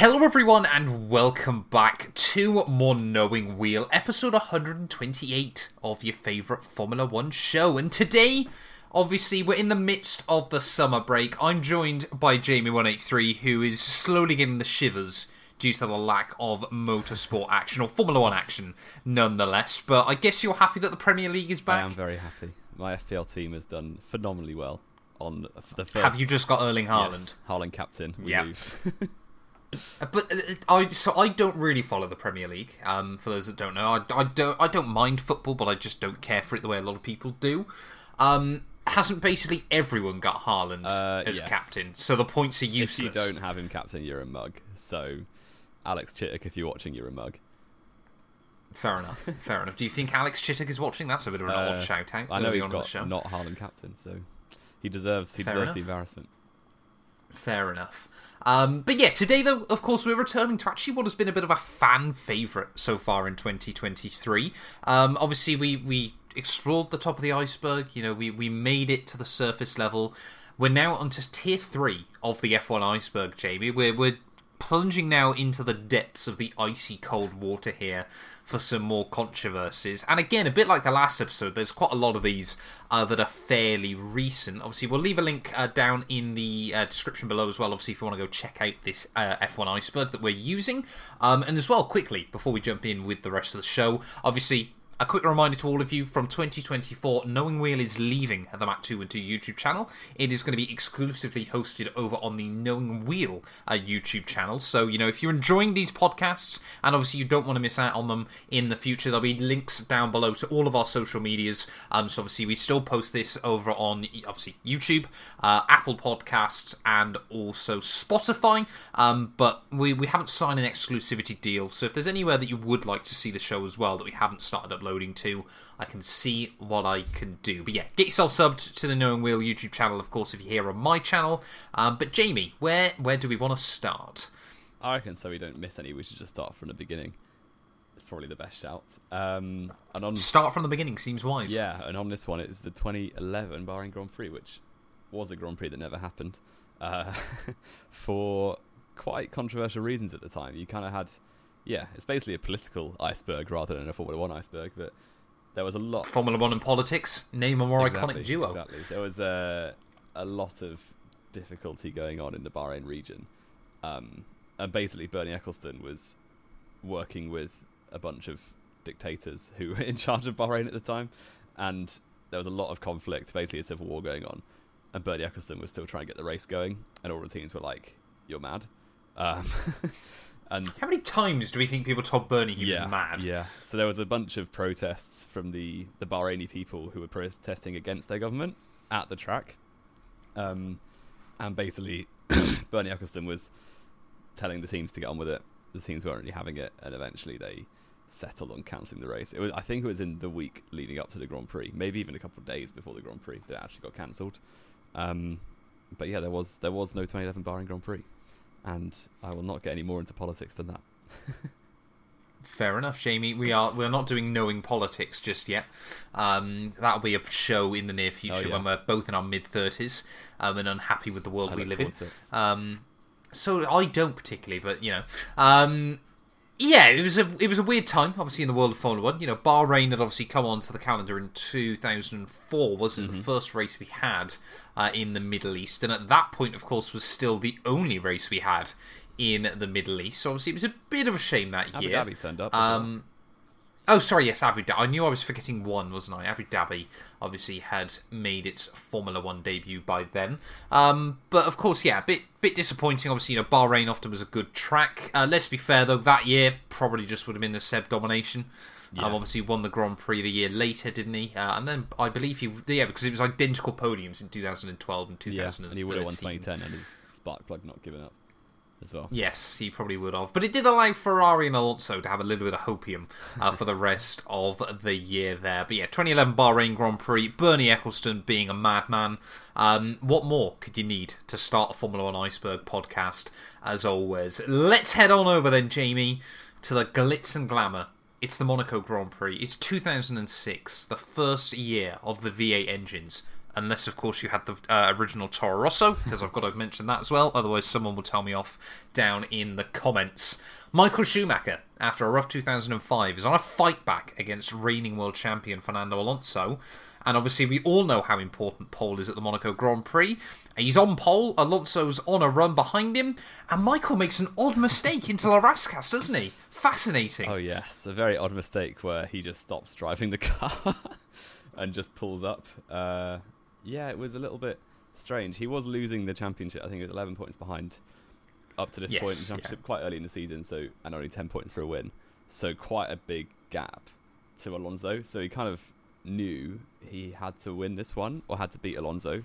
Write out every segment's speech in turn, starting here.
Hello, everyone, and welcome back to More Knowing Wheel, episode 128 of your favourite Formula One show. And today, obviously, we're in the midst of the summer break. I'm joined by Jamie183, who is slowly getting the shivers due to the lack of motorsport action, or Formula One action, nonetheless. But I guess you're happy that the Premier League is back? I am very happy. My FPL team has done phenomenally well on the first. Have you just got Erling Haaland? Yes, Haaland captain. Yeah. Uh, But uh, I so I don't really follow the Premier League. Um, for those that don't know, I, I don't I don't mind football, but I just don't care for it the way a lot of people do. Um, hasn't basically everyone got Haaland Uh, as yes. captain? So the points are useless. if you don't have him captain, you're a mug. So, Alex Chittick, if you're watching, you're a mug. Fair enough. Fair enough. Do you think Alex Chittick is watching? That's a bit of an Uh, odd shout out. I know he's on in the got show. not Haaland captain, so he deserves he Fair deserves the embarrassment. Fair enough. Um, but yeah, today though, of course, we're returning to actually what has been a bit of a fan favourite so far in 2023. Um, obviously, we we explored the top of the iceberg. You know, we we made it to the surface level. We're now onto tier three of the F1 iceberg, Jamie. We're we're plunging now into the depths of the icy cold water here for some more controversies. And again, a bit like the last episode, there's quite a lot of these uh, that are fairly recent. Obviously, we'll leave a link uh, down in the uh, description below as well. Obviously, if you want to go check out this uh, F1 iceberg that we're using. Um, and as well, quickly, before we jump in with the rest of the show, obviously, a quick reminder to all of you from 2024, Knowing Wheel is leaving the Mac 2 and 2 YouTube channel. It is going to be exclusively hosted over on the Knowing Wheel uh, YouTube channel. So, you know, if you're enjoying these podcasts and obviously you don't want to miss out on them in the future, there'll be links down below to all of our social medias. Um, so, obviously, we still post this over on obviously YouTube, uh, Apple Podcasts, and also Spotify. Um, but we, we haven't signed an exclusivity deal. So, if there's anywhere that you would like to see the show as well that we haven't started uploading to, I can see what I can do. But yeah, get yourself subbed to the Knowing Wheel YouTube channel, of course, if you're here on my channel. Um, but Jamie, where where do we want to start? I reckon so we don't miss any. We should just start from the beginning. It's probably the best shout. Um, and on Start from the beginning seems wise. Yeah, and on this one, it's the 2011 Bahrain Grand Prix, which was a Grand Prix that never happened uh, for quite controversial reasons at the time. You kind of had, yeah, it's basically a political iceberg rather than a Formula One iceberg, but there was a lot. Of Formula One and politics. Name a more Exactly, iconic duo. Exactly. There was a, a lot of difficulty going on in the Bahrain region. Um, and basically, Bernie Ecclestone was working with a bunch of dictators who were in charge of Bahrain at the time. And there was a lot of conflict, basically, a civil war going on. And Bernie Ecclestone was still trying to get the race going. And all the teams were like, you're mad. Um, and How many times do we think people told Bernie he yeah, was mad? Yeah. So there was a bunch of protests from the the Bahraini people who were protesting against their government at the track, um, and basically Bernie Ecclestone was telling the teams to get on with it. The teams weren't really having it, and eventually they settled on cancelling the race. It was, I think, it was in the week leading up to the Grand Prix, maybe even a couple of days before the Grand Prix that actually got cancelled. Um, but yeah, there was there was no 2011 Bahrain Grand Prix, and I will not get any more into politics than that. Fair enough, Jamie. We are we're not doing knowing politics just yet. Um, that'll be a show in the near future Oh, yeah. when we're both in our mid thirties um, and unhappy with the world I we live in. forward to it. Um, so I don't particularly, but you know, um, yeah, it was a it was a weird time, obviously in the world of Formula One. You know, Bahrain had obviously come onto the calendar in two thousand and four, wasn't Mm-hmm. the first race we had uh, in the Middle East, and at that point, of course, was still the only race we had in the Middle East. So obviously, it was a bit of a shame that Abu year. Dhabi turned up. Um, oh, sorry, yes, Abu Dhabi. I knew I was forgetting one, wasn't I? Abu Dhabi obviously had made its Formula One debut by then. Um, but of course, yeah, a bit bit disappointing. Obviously, you know, Bahrain often was a good track. Uh, let's be fair though, that year probably just would have been the Seb domination. Yeah. Um, obviously, won the Grand Prix the year later, didn't he? Uh, and then I believe he, yeah, because it was identical podiums in 2012 and 2013. yeah, and he would have won 2010 and his spark plug not given up as well. Yes, he probably would have. But it did allow Ferrari and Alonso to have a little bit of hopium uh, for the rest of the year there. But yeah, 2011 Bahrain Grand Prix, Bernie Ecclestone being a madman. Um, what more could you need to start a Formula One Iceberg podcast, as always? Let's head on over then, Jamie, to the glitz and glamour. It's the Monaco Grand Prix. It's 2006, the first year of the V8 engines unless of course you had the uh, original Toro Rosso, because I've got to mention that as well. Otherwise, someone will tell me off down in the comments. Michael Schumacher, after a rough 2005, is on a fight back against reigning world champion Fernando Alonso. And obviously, we all know how important pole is at the Monaco Grand Prix. He's on pole, Alonso's on a run behind him, and Michael makes an odd mistake into La Rascasse, doesn't he? Fascinating. Oh, yes. A very odd mistake where he just stops driving the car and just pulls up. Uh, yeah, it was a little bit strange. He was losing the championship. I think it was 11 points behind up to this Yes, point in the yeah. championship quite early in the season, so and only 10 points for a win. So quite a big gap to Alonso. So he kind of knew he had to win this one or had to beat Alonso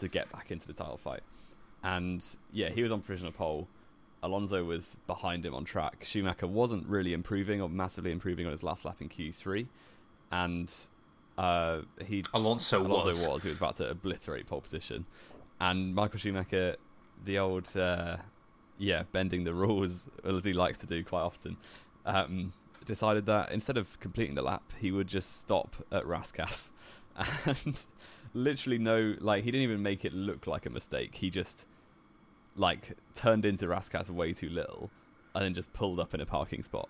to get back into the title fight. And yeah, he was on provisional pole. Alonso was behind him on track. Schumacher wasn't really improving or massively improving on his last lap in Q3, and uh, he Alonso, Alonso was. was. He was about to obliterate pole position, and Michael Schumacher, the old uh, yeah, bending the rules as he likes to do quite often, um, decided that instead of completing the lap, he would just stop at Rascasse, and literally no, like he didn't even make it look like a mistake. He just like turned into Rascasse way too little, and then just pulled up in a parking spot.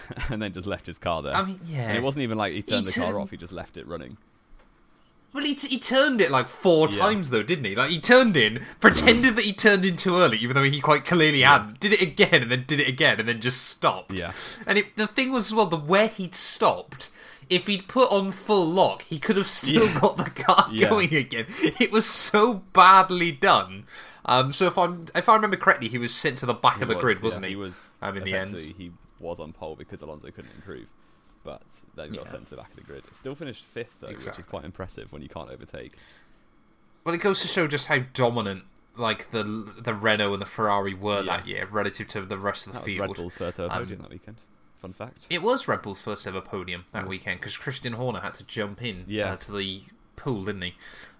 and then just left his car there. I mean, yeah. and it wasn't even like he turned the car off; he just left it running. Well, he, he turned it like four Yeah. times though, didn't he? Like he turned in, pretended that he turned in too early, even though he quite clearly had. Did it again, and then did it again, and then just stopped. Yeah. And it, the thing was, as well, the where he'd stopped. If he'd put on full lock, he could have still Yeah. got the car Yeah. going again. It was so badly done. Um, so if I'm if I remember correctly, he was sent to the back He of the was, grid, wasn't he? He was. Um, in the end. he was on pole because Alonso couldn't improve, but then got Yeah. sent to the back of the grid. Still finished fifth though, which is quite impressive when you can't overtake. Well, it goes to show just how dominant like the the Renault and the Ferrari were Yeah. that year relative to the rest of the That was field. Red Bull's first ever Um, podium that weekend. Fun fact. It was Red Bull's first ever podium that weekend because Christian Horner had to jump in Yeah. uh, to the pool, didn't he?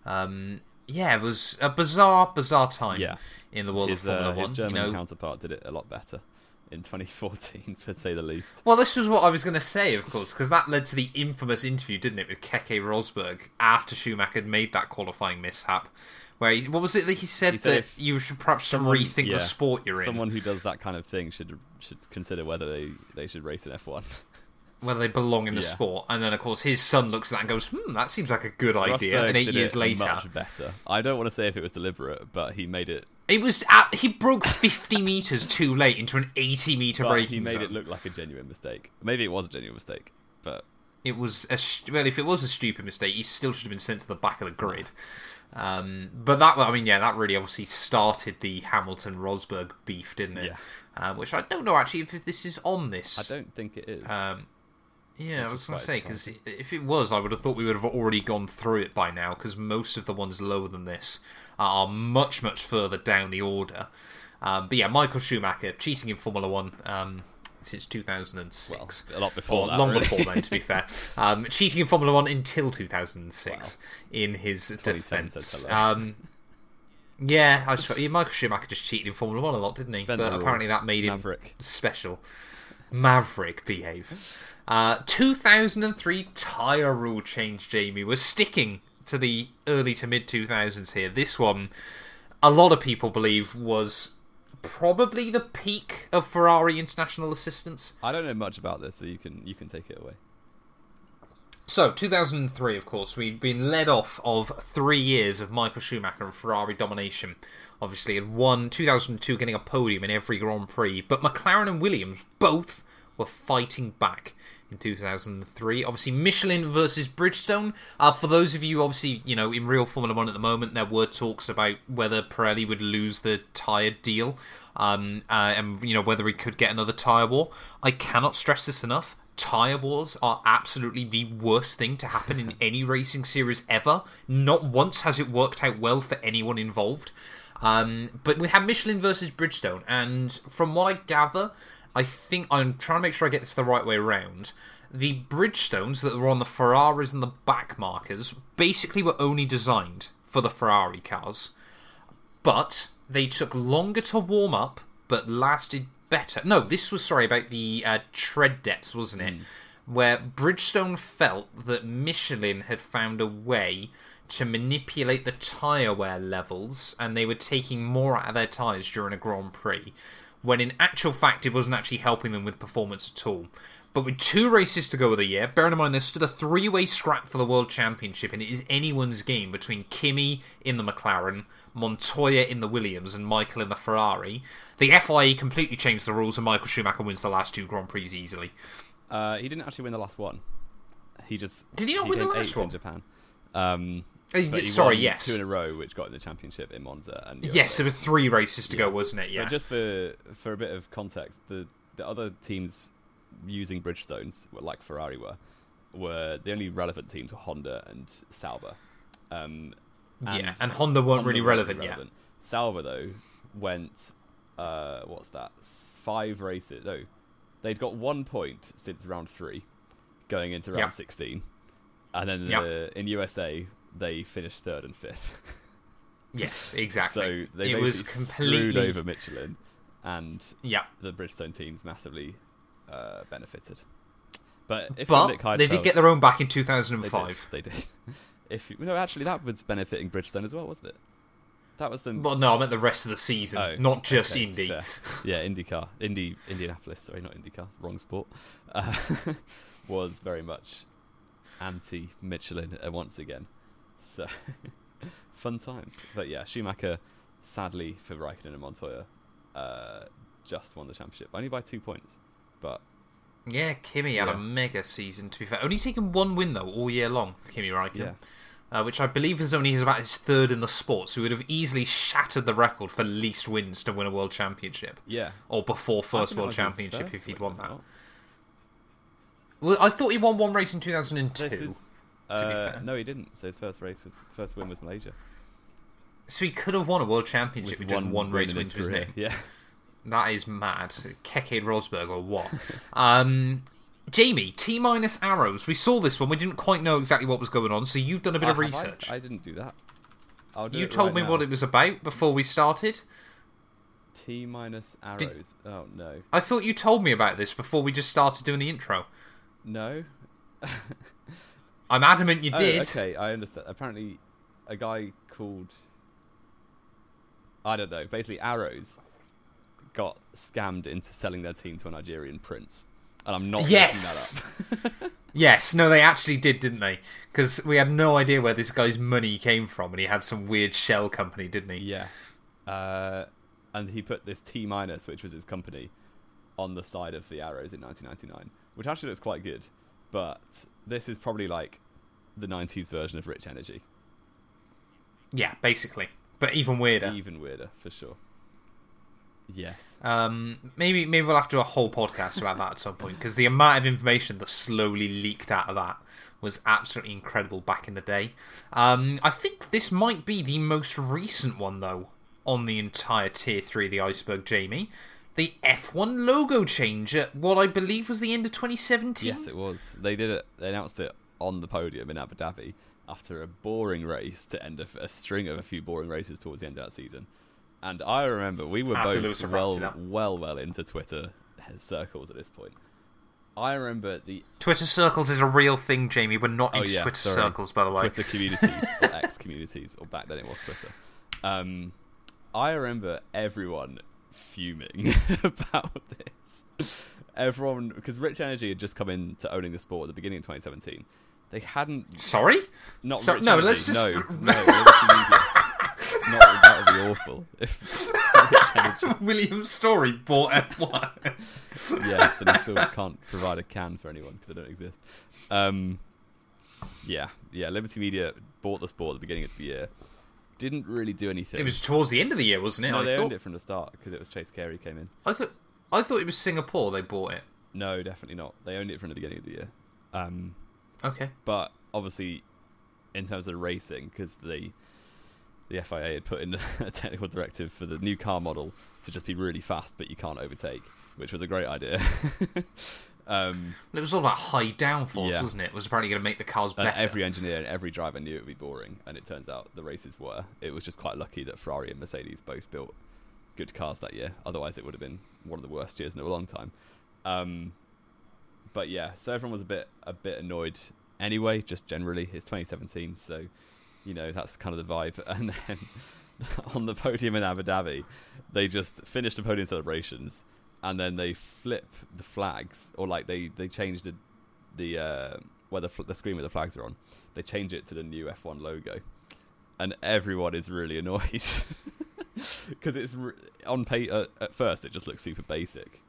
Um, yeah, it was a bizarre, bizarre time Yeah. in the world His, of Formula uh, his One. German you know, counterpart did it a lot better in 2014, to say the least. Well, this was what I was going to say, of course, because that led to the infamous interview, didn't it, with Keke Rosberg after Schumacher had made that qualifying mishap, where he, what was it that he said He said that you should perhaps someone- rethink yeah, the sport you're in, Someone who does that kind of thing should should consider whether they, they should race in F1. whether they belong in the Yeah. sport, and then of course his son looks at that and goes, "Hmm, that seems like a good idea." Rosberg and eight years later, much better. I don't want to say if it was deliberate, but he made it. It was at, he broke 50 meters too late into an 80 meter braking he made zone. it look like a genuine mistake. Maybe it was a genuine mistake, but It was a well, if it was a stupid mistake, he still should have been sent to the back of the grid. Um, but that, I mean, yeah, that really obviously started the Hamilton Rosberg beef, didn't it? Yeah. Uh, which I don't know actually if this is on this. I don't think it is. Um, yeah, I was going to say because if it was, I would have thought we would have already gone through it by now. Because most of the ones lower than this are much, much further down the order. Um, but yeah, Michael Schumacher cheating in Formula One um, since 2006. a lot before Or that, long really. before then, to be fair. Um, cheating in Formula One until 2006 in his defence. Um, yeah, I suppose, yeah, Michael Schumacher just cheated in Formula One a lot, didn't he? Bent but apparently that made him Maverick. special. Maverick behave. Uh, 2003 tyre rule change, Jamie. We're sticking to the early to mid 2000s here. This one, a lot of people believe, was probably the peak of Ferrari international assistance. I don't know much about this, so you can you can take it away. So, 2003, of course, we'd been led off of three years of Michael Schumacher and Ferrari domination. Obviously, had won 2002, getting a podium in every Grand Prix, but McLaren and Williams both were fighting back in 2003. Obviously, Michelin versus Bridgestone. Uh, for those of you, obviously, you know, in real Formula One at the moment, there were talks about whether Pirelli would lose the tyre deal, um, uh, and you know whether he could get another tyre war. I cannot stress this enough. Tyre wars are absolutely the worst thing to happen in any racing series ever. Not once has it worked out well for anyone involved. Um, but we have Michelin versus Bridgestone, and from what I gather, I think I'm trying to make sure I get this the right way around. The Bridgestones that were on the Ferraris and the back markers basically were only designed for the Ferrari cars, but they took longer to warm up, but lasted better. No, this was sorry about the uh, tread depths, wasn't it? Where Bridgestone felt that Michelin had found a way to manipulate the tyre wear levels, and they were taking more out of their tyres during a Grand Prix, when in actual fact it wasn't actually helping them with performance at all. But with two races to go of the year, bearing in mind there's still a three way scrap for the World Championship, and it is anyone's game between Kimi in the McLaren, Montoya in the Williams, and Michael in the Ferrari. The FIA completely changed the rules, and Michael Schumacher wins the last two Grand Prix easily. Uh, he didn't actually win the last one. He just Did he not win the last one? in Japan. Um, but he sorry, yes. two in a row, which got the championship in Monza. And Yes, USA. there were three races to go, wasn't it? Yeah. But just for for a bit of context, the the other teams using Bridgestones, like Ferrari were, were the only relevant teams were Honda and Sauber. Um, yeah, and Honda weren't Honda really weren't relevant yet. Sauber though went, uh, what's that? Five races. No, they'd got one point since round three, going into round Yeah. sixteen, and then Yeah. the, in USA they finished third and fifth. Yes, exactly. so they it was completely screwed over Michelin, and Yeah, the Bridgestone teams massively uh, benefited. But if but Heidfeld, they did get their own back in they 2005. did, they did. If you, no, actually, that was benefiting Bridgestone as well, wasn't it? That was the. Well, no, I meant the rest of the season, Oh, not just okay, Indy. fair. Yeah, IndyCar, Indy, Indianapolis. Sorry, not IndyCar. Wrong sport. Uh, was very much anti Michelin uh, once again. So fun times. But yeah, Schumacher, sadly for Raikkonen and Montoya, uh, just won the championship only by two points. But Yeah, Kimi had a mega season. To be fair, only taken one win though all year long for Kimi Raikkonen. yeah, uh, which I believe is only his about his third in the sport, so he would have easily shattered the record for least wins to win a world championship, yeah. or before first world championship if he'd won that. Well, I thought he won one race in 2002, is, be uh, fair. No, he didn't. So his first race was first win was Malaysia. so he could have won a world championship with, just one race in win his to his name. Yeah. That is mad. Keke Rosberg or what? um, Jamie, T minus arrows. We saw this one. We didn't quite know exactly what was going on, so you've done a bit Oh, of have I? research. I, didn't do that. I'll do you told right me now. what it was about before we started. T minus arrows. Oh no, I thought you told me about this before we just started doing the intro. no. I'm adamant you Oh, did. okay, I understand. Apparently, a guy called I don't know. Basically, arrows got scammed into selling their team to a Nigerian prince, and I'm not Yes. making that up. Yes, no, they actually did, didn't they? Because we had no idea where this guy's money came from, and he had some weird shell company, didn't he? Yes. Uh, and he put this T minus, which was his company, on the side of the arrows in 1999, which actually looks quite good. But this is probably like the 90s version of Rich Energy. Yeah, basically, but even weirder. Even weirder, for sure. Yes. Um, maybe maybe we'll have to do a whole podcast about that at some point because the amount of information that slowly leaked out of that was absolutely incredible back in the day. Um, I think this might be the most recent one though on the entire tier three, the iceberg, Jamie. The F1 logo change at what I believe was the end of 2017. Yes, it was. They did it. They announced it on the podium in Abu Dhabi after a boring race to end a, a string of a few boring races towards the end of that season. And I remember we were After both Lewis well, wrapped it up. well, well into Twitter circles at this point. I remember the Twitter circles is a real thing, Jamie. We're not Oh, into yeah, Twitter sorry. circles, by the way. Twitter communities or X communities, or back then it was Twitter. Um, I remember everyone fuming about this. Everyone, because Rich Energy had just come into owning the sport at the beginning of 2017. They hadn't Sorry? not So- Rich no, Energy, let's just- no, no, Not that would be awful. If William Storey bought F1. yes, and he still can't provide a can for anyone because they don't exist. Um, yeah, yeah. Liberty Media bought the sport at the beginning of the year. Didn't really do anything. it was towards the end of the year, wasn't it? no, I they thought. owned it from the start because it was Chase Carey came in. I thought I thought it was Singapore they bought it. No, definitely not. They owned it from the beginning of the year. Um, Okay. but obviously, in terms of racing, because the the FIA had put in a technical directive for the new car model to just be really fast, but you can't overtake, which was a great idea. um, It was all about high downforce, Yeah. wasn't it? It was apparently going to make the cars and better. every engineer and every driver knew it would be boring, and it turns out the races were. It was just quite lucky that Ferrari and Mercedes both built good cars that year. Otherwise, it would have been one of the worst years in a long time. Um, but yeah, so everyone was a bit a bit annoyed anyway, just generally. It's 2017, so You know, that's kind of the vibe. And then on the podium in Abu Dhabi, they just finished the podium celebrations, and then they flip the flags, or like they they change the the uh, where the the screen where the flags are on. They change it to the new F1 logo, and everyone is really annoyed. Because it's re- on pay uh, at first it just looks super basic,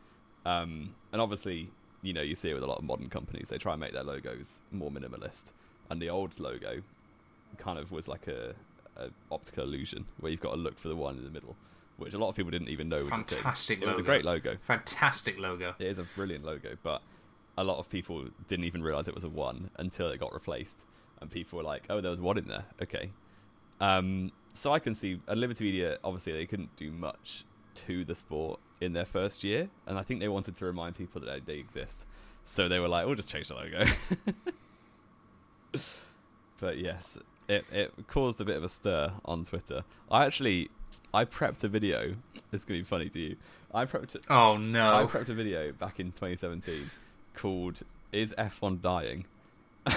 um, and obviously you know you see it with a lot of modern companies. They try and make their logos more minimalist, and the old logo kind of was like a, a optical illusion where you've got to look for the one in the middle, which a lot of people didn't even know was Fantastic a thing. It was a great logo. Fantastic logo. It is a brilliant logo, but a lot of people didn't even realize it was a one until it got replaced, and people were like, "Oh, there was one in there." Okay, um, so I can see at Liberty Media. Obviously, they couldn't do much to the sport in their first year, and I think they wanted to remind people that they, they exist. So they were like, "We'll just change the logo." but yes, it it caused a bit of a stir on Twitter. I actually I prepped a video. This is gonna be funny to you. I prepped Oh no! I prepped a video back in 2017 called "Is F1 Dying?"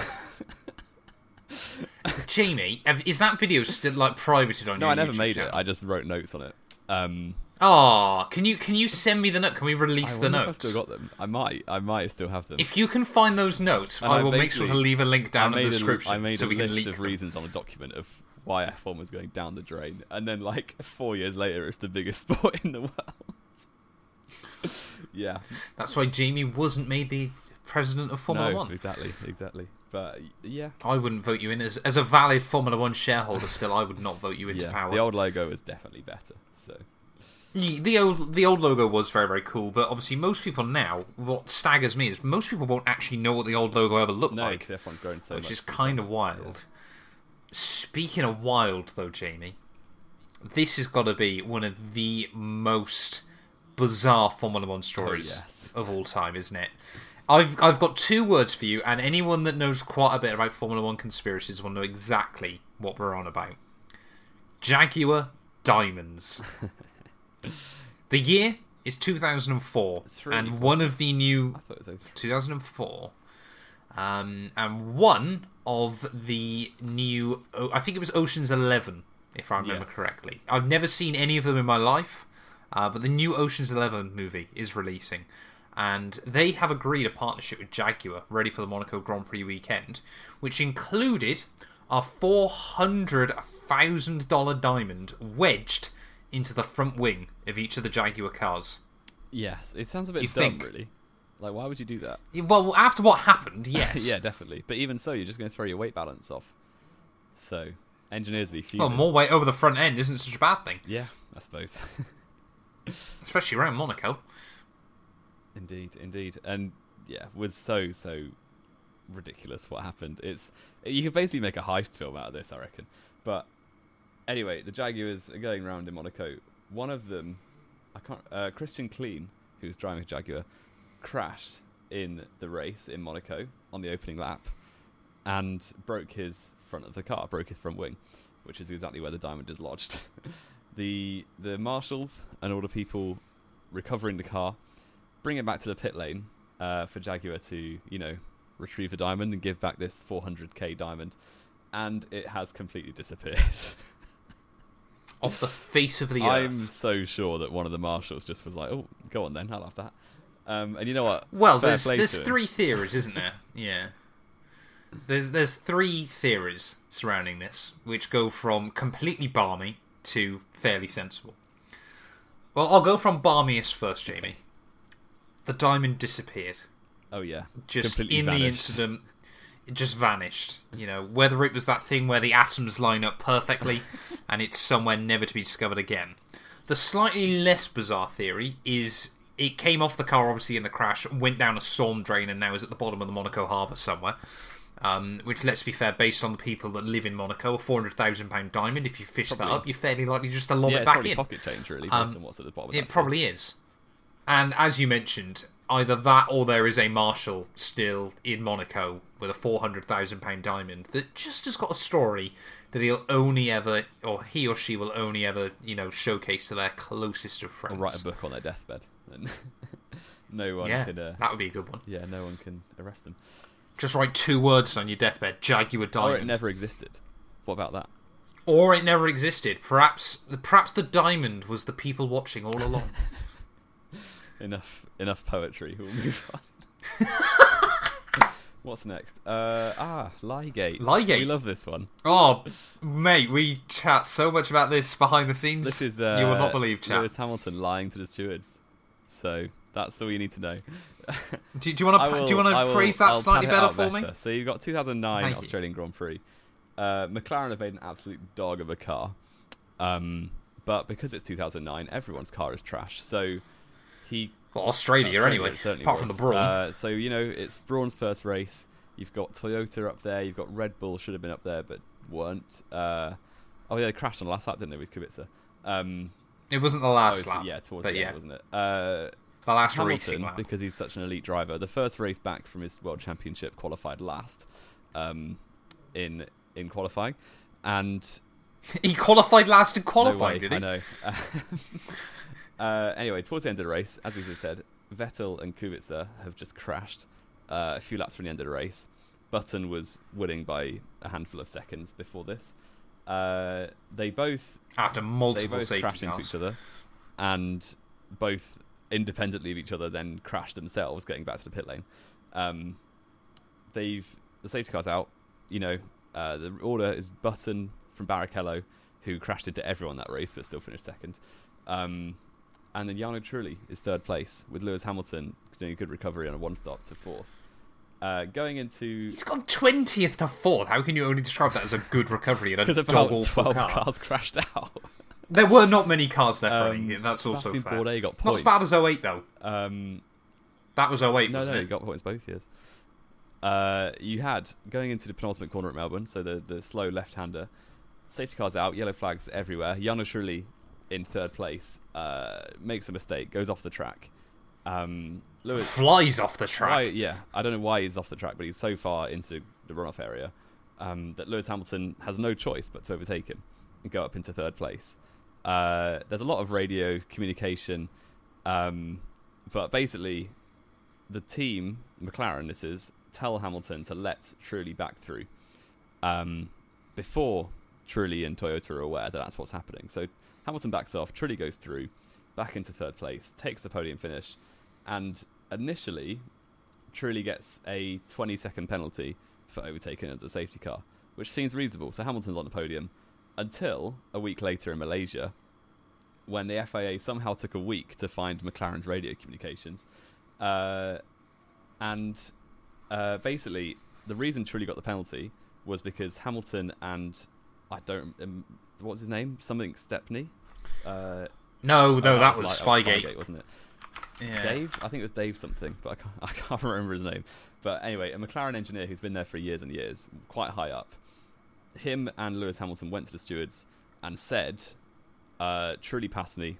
Jamie, is that video still like privated on YouTube? No, I never YouTube made channel? it. I just wrote notes on it. Um, Oh, can you can you send me the note? Can we I release the wonder if I've still got them. I might. I might still have them. If you can find those notes, I I will make sure to leave a link down I in the description I made so a we can list leak of them. reasons on a document of why F1 was going down the drain, and then like four years later, it's the biggest sport in the world. yeah, That's why Jamie wasn't made the president of Formula no, One. exactly, exactly. But yeah, I wouldn't vote you in as as a valid Formula One shareholder. Still, I would not vote you into yeah. power. The old logo is definitely better. So the old the old logo was very very cool, but obviously most people now, what staggers me is most people won't actually know what the old logo ever looked no, like, because F1's grown so which much. is kind of wild. Speaking of wild, though, Jamie, this has got to be one of the most bizarre Formula One oh, stories Oh, yes. of all time, isn't it? I've I've got two words for you, and anyone that knows quite a bit about Formula One conspiracies will know exactly what we're on about. Jaguar diamonds. the year is 2004, Three, and one of the new I thought it was 2004, um, and one of the new, I think it was Ocean's Eleven, if I remember Yes. correctly. I've never seen any of them in my life, uh, but the new Ocean's Eleven movie is releasing, and they have agreed a partnership with Jaguar, ready for the Monaco Grand Prix weekend, which included a four hundred thousand dollar diamond wedged into the front wing of each of the Jaguar cars. Yes, it sounds a bit You dumb, think? really. Like, why would you do that? Well, after what happened, yes. yeah, definitely. But even so, you're just going to throw your weight balance off. So, engineers be Well, more weight over the front end isn't such a bad thing, Yeah, I suppose. especially around Monaco. indeed, indeed. And yeah, was so so ridiculous what happened. It's you could basically make a heist film out of this, I reckon. But anyway, the Jaguars are going around in Monaco. One of them, I can't. Uh, Christian Klien, who's driving a Jaguar, crashed in the race in Monaco on the opening lap, and broke his front of the car, broke his front wing, which is exactly where the diamond is lodged. the the marshals and all the people recovering the car bring it back to the pit lane uh, for Jaguar to, you know, retrieve the diamond and give back this 400k diamond, and it has completely disappeared. Off the face of the earth I'm so sure that one of the marshals just was like, "Oh, go on then, I'll have that." Um, and you know what? Well, Fair there's there's three theories, isn't there? Yeah. There's there's three theories surrounding this, which go from completely balmy to fairly sensible. Well, I'll go from balmiest first, Jamie. The diamond disappeared. Oh yeah, just completely in the incident it just vanished you know whether it was that thing where the atoms line up perfectly and it's somewhere never to be discovered again the slightly less bizarre theory is it came off the car obviously in the crash went down a storm drain and now is at the bottom of the monaco harbour somewhere um, which let's be fair based on the people that live in monaco a 400000 pound diamond if you fish that up you're fairly likely just to lob Yeah, it back probably in pocket change really, based Um, on what's at the bottom. It probably is. And as you mentioned, either that or there is a marshal still in Monaco with a four hundred thousand pound diamond that just has got a story that he'll only ever, or he or she will only ever, you know, showcase to their closest of friends. Or write a book on their deathbed. No one Yeah, can. Uh, that would be a good one. yeah, no one can arrest them. Just write two words on your deathbed: Jaguar diamond. Or it never existed. What about that? Or it never existed. Perhaps, the, perhaps the diamond was the people watching all along. enough, enough poetry. We'll move on. What's next? Uh, ah, Liegate. Liegate. We love this one. oh, mate, we chat so much about this behind the scenes. This is uh, you will not believe, chat. Lewis Hamilton lying to the stewards. So that's all you need to know. Do, do you want to do you want to phrase that I'll slightly better for me? So you've got 2009 Thank you. Australian Grand Prix. Uh, McLaren have made an absolute dog of a car, um, but because it's 2009, everyone's car is trash. So he Well, Australia, Australia, anyway, certainly apart from the Brawn. Uh, so you know, it's Brawn's first race. You've got Toyota up there. You've got Red Bull should have been up there, but weren't. Uh, oh yeah, they crashed on the last lap, didn't they, with Kubica? Um, it wasn't the oh, last it's- lap, yeah, towards but the yeah, end, wasn't it? Uh, the last racing lap. because he's such an elite driver, the first race back from his world championship qualified last um, in in qualifying, and He qualified last in no qualifying, way, did he? I know. uh, anyway, towards the end of the race, as we just said, Vettel and Kubica have just crashed uh, a few laps from the end of the race. Button was winning by a handful of seconds before this. Uh, they both After they multiple both safety crashed into each other, and both independently of each other then crashed themselves, getting back to the pit lane. Um, they've the safety car's out. You know, uh, the order is Button from Barrichello, who crashed into everyone that race but still finished second. Um, and then Jarno Trulli is third place with Lewis Hamilton doing a good recovery on a one stop to fourth. Uh, going into He's gone twentieth to fourth. How can you only describe that as a good recovery because about twelve car? cars crashed out. There were not many cars there Um. That's also Sebastian fair. Bourdais got points. Not as bad as 08 though. Um, That was 08, No, wasn't no, it? you got points both years. Uh, you had going into the penultimate corner at Melbourne, so the the slow left-hander, safety cars out, yellow flags everywhere. Jarno Trulli in third place uh, makes a mistake, goes off the track. Um, Lewis, Flies off the track. why, yeah, I don't know why he's off the track, but he's so far into the runoff area um, that Lewis Hamilton has no choice but to overtake him and go up into third place. Uh, there's a lot of radio communication, um, but basically, the team, McLaren, this is, tell Hamilton to let Trulli back through um, before Trulli and Toyota are aware that that's what's happening. So Hamilton backs off, Trulli goes through, back into third place, takes the podium finish, and initially, Trulli gets a 20 second penalty for overtaking the safety car, which seems reasonable. So Hamilton's on the podium until a week later in Malaysia, when the FIA somehow took a week to find McLaren's radio communications. Uh, and uh, basically, the reason Trulli got the penalty was because Hamilton and I don't um, what's his name something Stepney. Uh, No, no, oh, that like- was oh, Spygate. wasn't it? Yeah. Dave, I think it was Dave something, but I can't, I can't remember his name. But anyway, a McLaren engineer who's been there for years and years, quite high up. Him and Lewis Hamilton went to the stewards and said, uh, "Trulli passed me,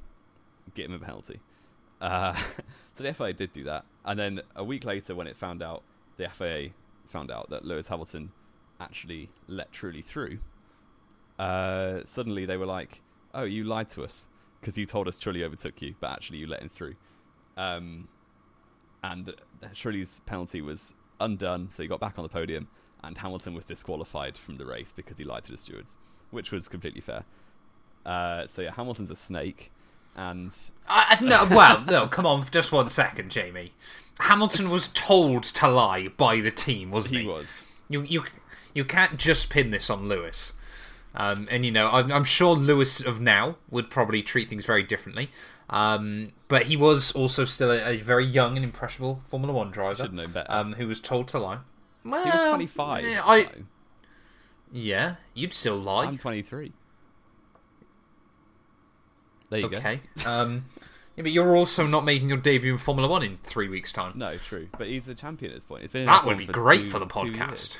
get him a penalty." Uh, so the FIA did do that, and then a week later, when it found out, the FIA found out that Lewis Hamilton actually let Trulli through. Uh, suddenly, they were like, "Oh, you lied to us because you told us Trulli overtook you, but actually you let him through." Um, and Trulli's penalty was undone, so he got back on the podium, and Hamilton was disqualified from the race because he lied to the stewards, which was completely fair. Uh, so yeah, Hamilton's a snake, and I, I- no, well, no, come on, just one second, Jamie. Hamilton was told to lie by the team, wasn't he? he was. You, you, you can't just pin this on Lewis. Um, and you know, I'm, I'm sure Lewis of now would probably treat things very differently. Um, but he was also still a, a very young and impressionable Formula One driver. Should know better. Um, who was told to lie. Well, he was 25. Yeah, I, time. yeah, you'd still lie. I'm 23. There you go. okay. Um, yeah, but you're also not making your debut in Formula One in three weeks' time. No, true, but he's a champion at this point. He's been That would be for great two- for the two years. podcast.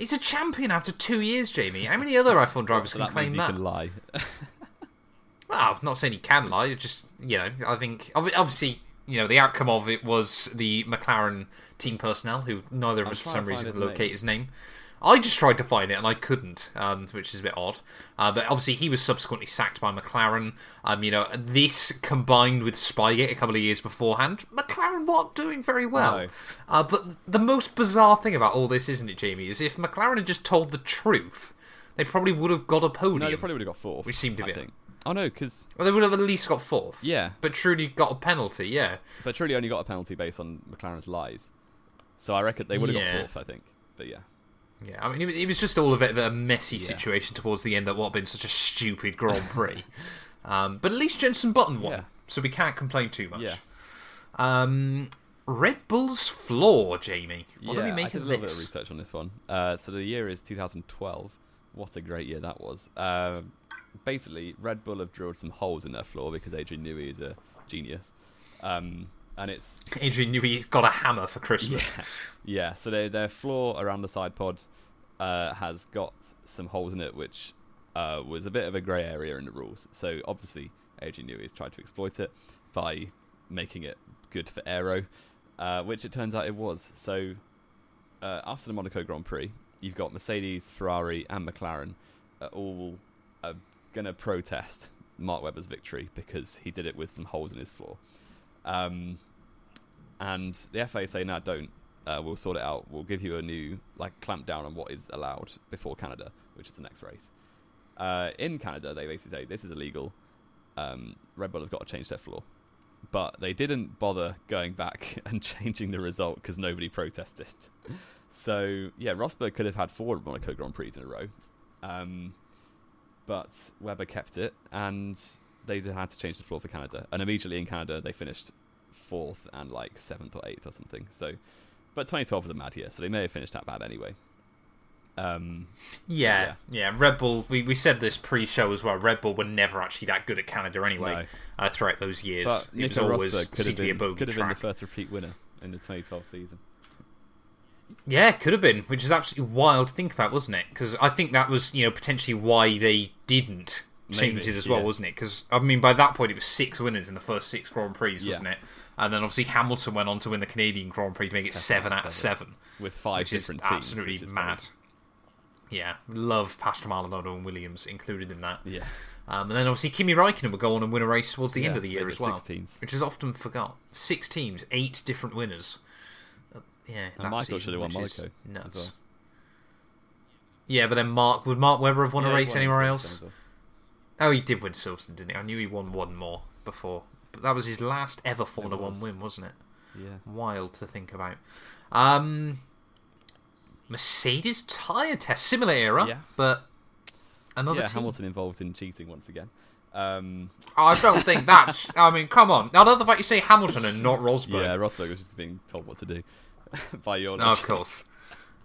He's a champion after two years, Jamie. How many other F1 drivers can that claim that? can lie. Well, I'm not saying he can lie. it's Just you know, I think obviously you know the outcome of it was the McLaren team personnel, who neither of I'm us for some reason could locate his name. I just tried to find it and I couldn't, um, which is a bit odd. Uh, but obviously he was subsequently sacked by McLaren. Um, you know, this combined with Spygate a couple of years beforehand, McLaren weren't doing very well. No. Uh, but the most bizarre thing about all this, isn't it, Jamie, is if McLaren had just told the truth, they probably would have got a podium. No, they probably would have got fourth. Which seemed to be-. Oh no, because Well, they would have at least got fourth. yeah, But Trulli got a penalty, yeah. but Trulli only got a penalty based on McLaren's lies. So I reckon they would have Yeah. got fourth. I think, but yeah, Yeah, I mean, it, was just all of it a messy Yeah. situation towards the end that what had been such a stupid Grand Prix. um, but at least Jenson Button won, Yeah. so we can't complain too much. yeah, Um, Red Bull's flaw, Jamie. What yeah. do we I make did a of little bit of research on this one. Uh, so the year is 2012. What a great year that was. Uh, basically, Red Bull have drilled some holes in their floor because Adrian Newey is a genius. Um, and it's Adrian knew he got a hammer for Christmas. Yeah, so their their floor around the side pod uh, has got some holes in it, which uh, was a bit of a grey area in the rules. So obviously, Adrian Newey has tried to exploit it by making it good for aero, uh, which it turns out it was. So uh, after the Monaco Grand Prix, you've got Mercedes, Ferrari, and McLaren all going to protest Mark Webber's victory because he did it with some holes in his floor. Um, and the FA say, no, don't. Uh, we'll sort it out. We'll give you a new like clamp down on what is allowed before Canada, which is the next race. Uh, in Canada, they basically say this is illegal. Um, Red Bull have got to change their floor, but they didn't bother going back and changing the result because nobody protested. so yeah, Rosberg could have had four Monaco Grand Prix in a row, um, but Webber kept it, and they had to change the floor for Canada. And immediately in Canada, they finished fourth and like seventh or eighth or something. So, but 2012 was a mad year, so they may have finished that bad anyway. Um, Yeah, yeah. Red Bull. We, we said this pre-show as well. Red Bull were never actually that good at Canada anyway. No. Uh, throughout those years, but it was always Rosberg could have been could have been the first repeat winner in the 2012 season. Yeah, could have been, which is absolutely wild to think about, wasn't it? Because I think that was you know potentially why they didn't change Maybe, it as well, yeah. wasn't it? Because I mean, by that point, it was six winners in the first six Grand Prix, wasn't it? And then obviously Hamilton went on to win the Canadian Grand Prix to make it Seven out of seven. seven. with five which is different teams. absolutely is mad. crazy. Yeah, love Pastor Maldonado and Williams included in that. Yeah, Um, and then obviously Kimi Raikkonen would go on and win a race towards the Yeah, end of the year as well, which is often forgot. Six teams, eight different winners. Uh, yeah, and Michael should have won is Monaco Nuts. well. Yeah, but then Mark would Mark Webber have won Yeah, a race anywhere else? Oh, he did win Silverstone, didn't he? I knew he won one more before, but that was his last ever Formula One win, wasn't it? Yeah, Wild to think about. Um, Mercedes tire test, similar era, Yeah. but another yeah. team. Hamilton involved in cheating once again. Um, I don't think that's. I mean, come on. Now, the fact you say Hamilton and not Rosberg. yeah, Rosberg was just being told what to do by your. No, of course.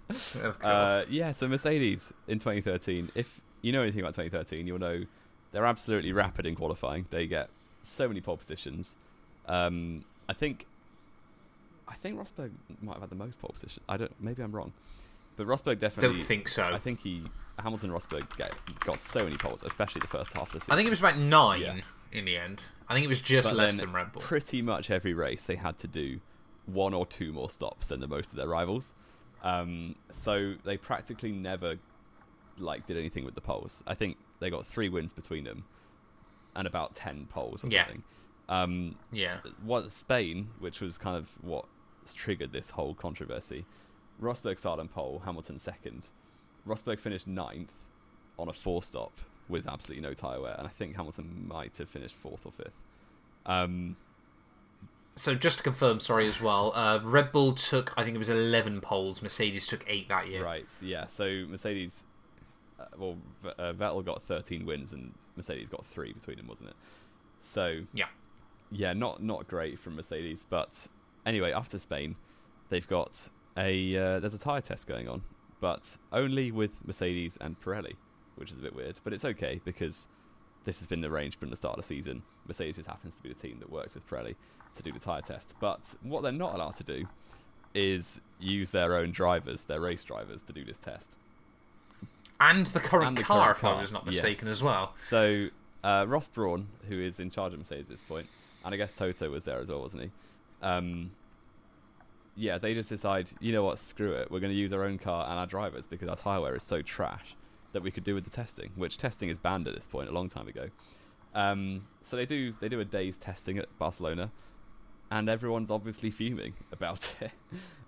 of course. Uh, yeah, so Mercedes in 2013. If you know anything about 2013, you'll know they're absolutely rapid in qualifying. They get so many pole positions. Um, I think, I think Rosberg might have had the most pole position. I don't. Maybe I'm wrong, but Rosberg definitely. don't think so. I think he Hamilton and Rosberg get, got so many poles, especially the first half of the season. I think it was about nine Yeah. in the end. I think it was just But less than Red Bull. Pretty much every race they had to do one or two more stops than the most of their rivals. Um, so they practically never like did anything with the poles. I think they got three wins between them and about ten poles or Yeah. something. Um, yeah. what Spain, which was kind of what triggered this whole controversy. Rosberg started on pole, Hamilton second. Rosberg finished ninth on a four stop with absolutely no tyre wear, and I think Hamilton might have finished fourth or fifth. Um, So just to confirm, sorry as well. Uh, Red Bull took, I think it was eleven poles. Mercedes took eight that year. Right, yeah. So Mercedes, uh, well, V- uh, Vettel got 13 wins and Mercedes got three between them, wasn't it? So Yeah. yeah, not not great from Mercedes. But anyway, after Spain, they've got a uh, there's a tire test going on, but only with Mercedes and Pirelli, which is a bit weird. But it's okay because this has been arranged from the start of the season. Mercedes just happens to be the team that works with Pirelli to do the tire test. But what they're not allowed to do is use their own drivers, their race drivers, to do this test. And the current And the car, current if I car, was not yes. mistaken, as well. So uh, Ross Brawn, who is in charge of Mercedes at this point, and I guess Toto was there as well, wasn't he? Um, yeah, they just decide, you know what, screw it, we're going to use our own car and our drivers because our tyre wear is so trash that we could do with the testing, which testing is banned at this point a long time ago. Um, so they do they do a day's testing at Barcelona, and everyone's obviously fuming about it.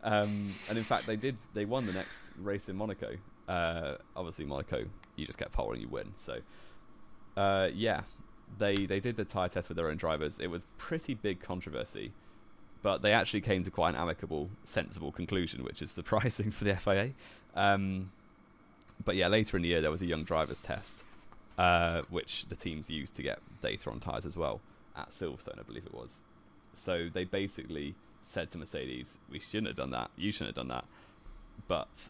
Um, and in fact, they did they won the next race in Monaco, Uh, obviously, Monaco, you just get pole and you win. So, uh, yeah, they they did the tire test with their own drivers. It was pretty big controversy, but they actually came to quite an amicable, sensible conclusion, which is surprising for the FIA. Um, but yeah, later in the year there was a young drivers test, uh, which the teams used to get data on tires as well at Silverstone, I believe it was. So they basically said to Mercedes, "We shouldn't have done that. You shouldn't have done that." But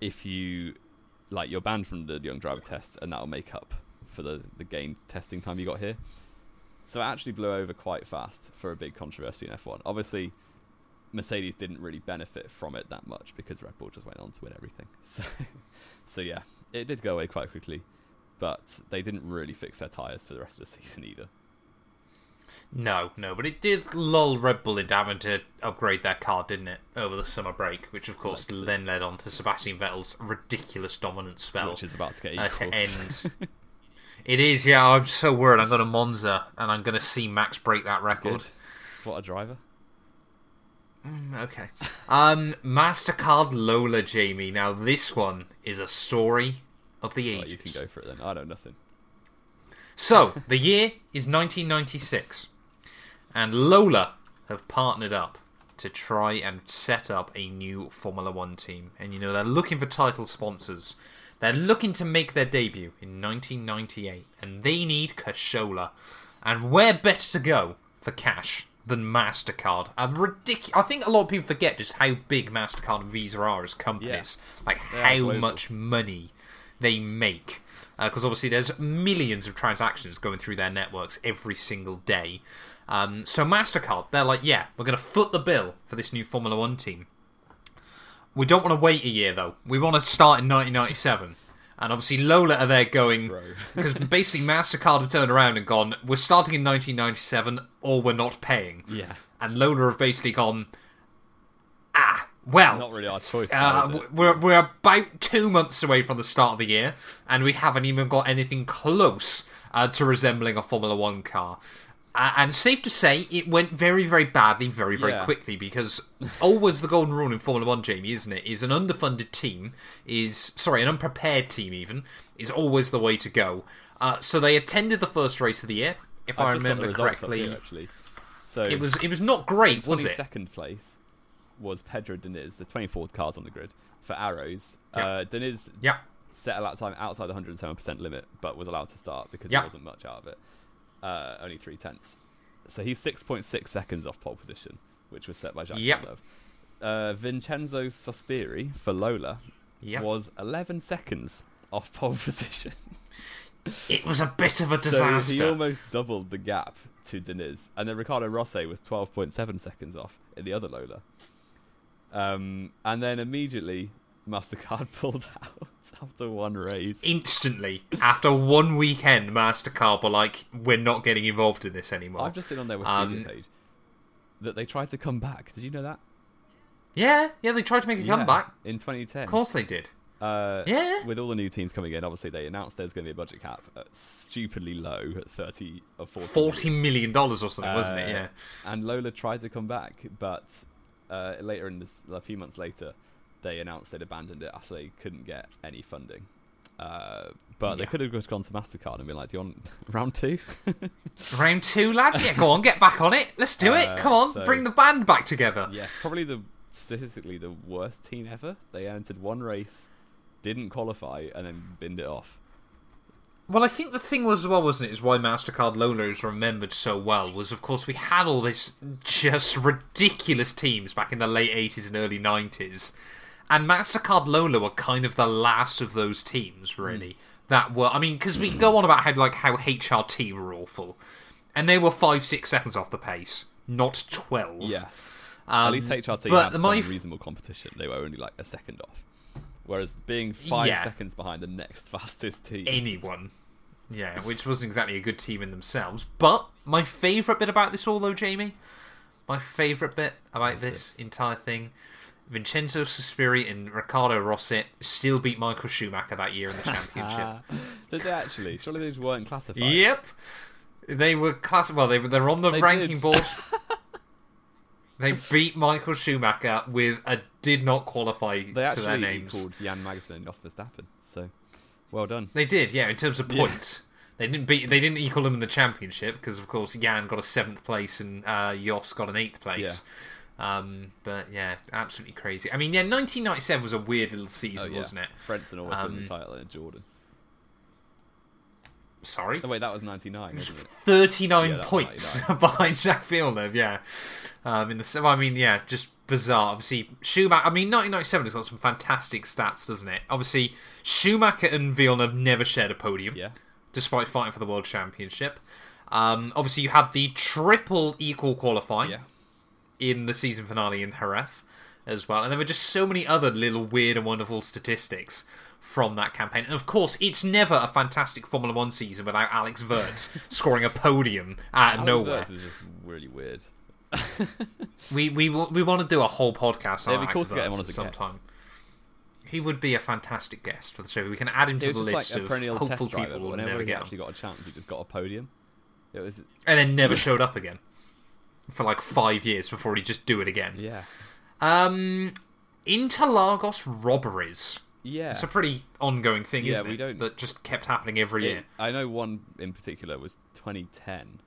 if you like, you're banned from the young driver test, and that'll make up for the the gain testing time you got here. So it actually blew over quite fast for a big controversy in F1. Obviously, Mercedes didn't really benefit from it that much because Red Bull just went on to win everything. So, so yeah, it did go away quite quickly, but they didn't really fix their tyres for the rest of the season either. No, no, but it did lull Red Bull into having to upgrade their car, didn't it, over the summer break, which of course then led on to Sebastian Vettel's ridiculous dominant spell Which is about to get uh, to end. it is, yeah. I'm so worried. I'm going to Monza and I'm going to see Max break that record. Good. What a driver! Mm, Okay. Um, Mastercard Lola, Jamie. Now this one is a story of the Right, ages. you can go for it then. I know nothing. So, the year is 1996, and Lola have partnered up to try and set up a new Formula One team. And you know, they're looking for title sponsors. They're looking to make their debut in 1998, and they need Cashola. And where better to go for cash than MasterCard? A ridic- I think a lot of people forget just how big MasterCard and Visa are as companies. Like, They how much money they make because obviously there's millions of transactions going through their networks every single day. Um, so Mastercard, they're like, yeah, we're going to foot the bill for this new Formula One team. We don't want to wait a year though. We want to start in 1997. And obviously Lola are there going because basically Mastercard have turned around and gone, we're starting in 1997 or we're not paying. Yeah. And Lola have basically gone, ah, well, Not really our choice. uh, is it? w- we're we're about two months away from the start of the year, and we haven't even got anything close uh, to resembling a Formula One car. Uh, and safe to say, it went very, very badly, very, very Yeah. quickly because always the golden rule in Formula One, Jamie, isn't it? Is an underfunded team is sorry, an unprepared team even is always the way to go. Uh, so they attended the first race of the year, if I I've the remember correctly. here, actually. So It was it was not great, was it? Second place was Pedro Diniz, the 24th cars on the grid for arrows. Yeah. Uh, Diniz Yeah, set a lap time outside the 107% limit, but was allowed to start because Yeah. there wasn't much out of it. Uh, only three tenths. So he's 6.6 seconds off pole position, which was set by Jacques Yep. Uh, Vincenzo Sospiri for Lola was 11 seconds off pole position. It was a bit of a disaster. So he almost doubled the gap to Diniz. And then Ricardo Rosset was 12.7 seconds off in the other Lola. Um, and then immediately, MasterCard pulled out after one race. instantly after one weekend mastercard were like we're not getting involved in this anymore I've just seen on their Wikipedia Um, page that they tried to come back. Did you know that? yeah yeah they tried to make a Yeah, comeback in 2010. of course they did Uh, Yeah. With all the new teams coming in, obviously they announced there's going to be a budget cap at stupidly low at 30 or 40. 40 million dollars or something wasn't it Uh, yeah And Lola tried to come back, but uh, later in this, a few months later, they announced they'd abandoned it after they couldn't get any funding. Uh, but they could have just gone to Mastercard and been like, "Do you want round two? round two lads yeah go on get back on it let's do it Uh, come on so- bring the band back together yeah, probably the statistically the worst team ever. They entered one race, didn't qualify, and then binned it off. Well, I think the thing was as well, wasn't it, is why MasterCard Lola is remembered so well, was of course we had all this just ridiculous teams back in the late 80s and early 90s. And MasterCard Lola were kind of the last of those teams, really. That were, I mean, because we can go on about how, like, how HRT were awful. And they were five, six seconds off the pace, not 12. Yes, Um, at least HRT but had some my- reasonable competition. They were only like a second off, whereas being five Yeah. seconds behind the next fastest team. anyone. Yeah, which wasn't exactly a good team in themselves. But my favourite bit about this all, though, Jamie, my favourite bit about What's this entire thing, Vincenzo Sospiri and Ricardo Rosset still beat Michael Schumacher that year in the championship. Did they actually? Surely they just weren't classified. yep, they were class. Well, they were they're on the They ranking did. board. They beat Michael Schumacher with a did not qualify They to their names. called Jan Magnussen and Jos Verstappen. So, well done. They did, yeah. In terms of Yeah. points, they didn't beat. They didn't equal them in the championship because, of course, Jan got a seventh place and uh, Jos got an eighth place. Um, but yeah, absolutely crazy. I mean, yeah, 1997 was a weird little Oh, season, yeah. wasn't it? Frentzen won Um, the title in Jordan. Sorry. Oh wait, that was '99, wasn't it? 39 Yeah, points behind Jacques Villeneuve, yeah. Um, in the I mean, yeah, just bizarre. Obviously, Schumacher. I mean, 1997 has got some fantastic stats, doesn't it? Obviously, Schumacher and Villeneuve have never shared a podium, Yeah. despite fighting for the world championship. Um, obviously, you had the triple equal qualifying Yeah. in the season finale in Jerez as well, and there were just so many other little weird and wonderful statistics from that campaign. And of course, it's never a fantastic Formula One season without Alex Wurz scoring a podium out of Alex nowhere. Was just really weird. We we we want to do a whole podcast on It'd be Alex to get him Wurz on as a guest. sometime. He would be a fantastic guest for the show. We can add him to the list like of hopeful people who whenever never he get actually got a chance, he just got a podium. It was and then never showed up again for like five years before he just do it again. yeah, Um, Interlagos robberies. Yeah. It's a pretty ongoing thing, Yeah, isn't we it? don't- That just kept happening every It- year. I know one in particular was 2010,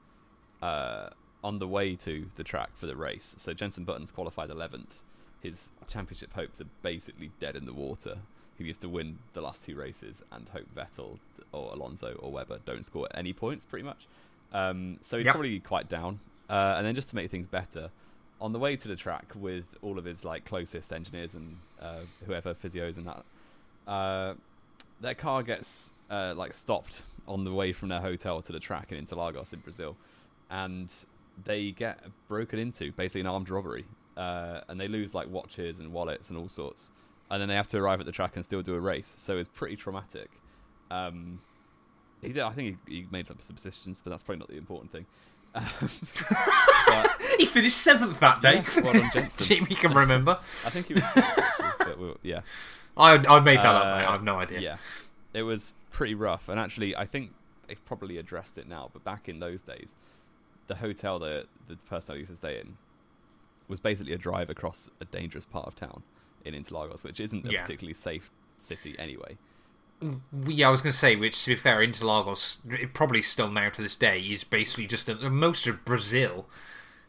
uh, on the way to the track for the race. So Jenson Button's qualified 11th. His championship hopes are basically dead in the water. He needs to win the last two races and hope Vettel or Alonso or Webber don't score any points, pretty much. Um, so he's Yep. probably quite down. Uh, and then just to make things better, on the way to the track with all of his like closest engineers and uh, whoever physios and that, uh, their car gets uh, like stopped on the way from their hotel to the track in Interlagos in Brazil, and they get broken into, basically an armed robbery, uh, and they lose like watches and wallets and all sorts, and then they have to arrive at the track and still do a race. So it's pretty traumatic. Um, he did, I think he, he made some subsistence, but that's probably not the important thing. He finished seventh that day. Yeah, well done, Jenson. we can remember. I think he was, but we'll, yeah. I I made that up. Uh, Mate. I have no idea. Yeah, it was pretty rough, and actually, I think they've probably addressed it now. But back in those days, the hotel that the person I used to stay in was basically a drive across a dangerous part of town in Interlagos, which isn't a Yeah. particularly safe city anyway. Yeah, I was going to say, which to be fair, Interlagos, it probably still now to this day, is basically just a, most of Brazil,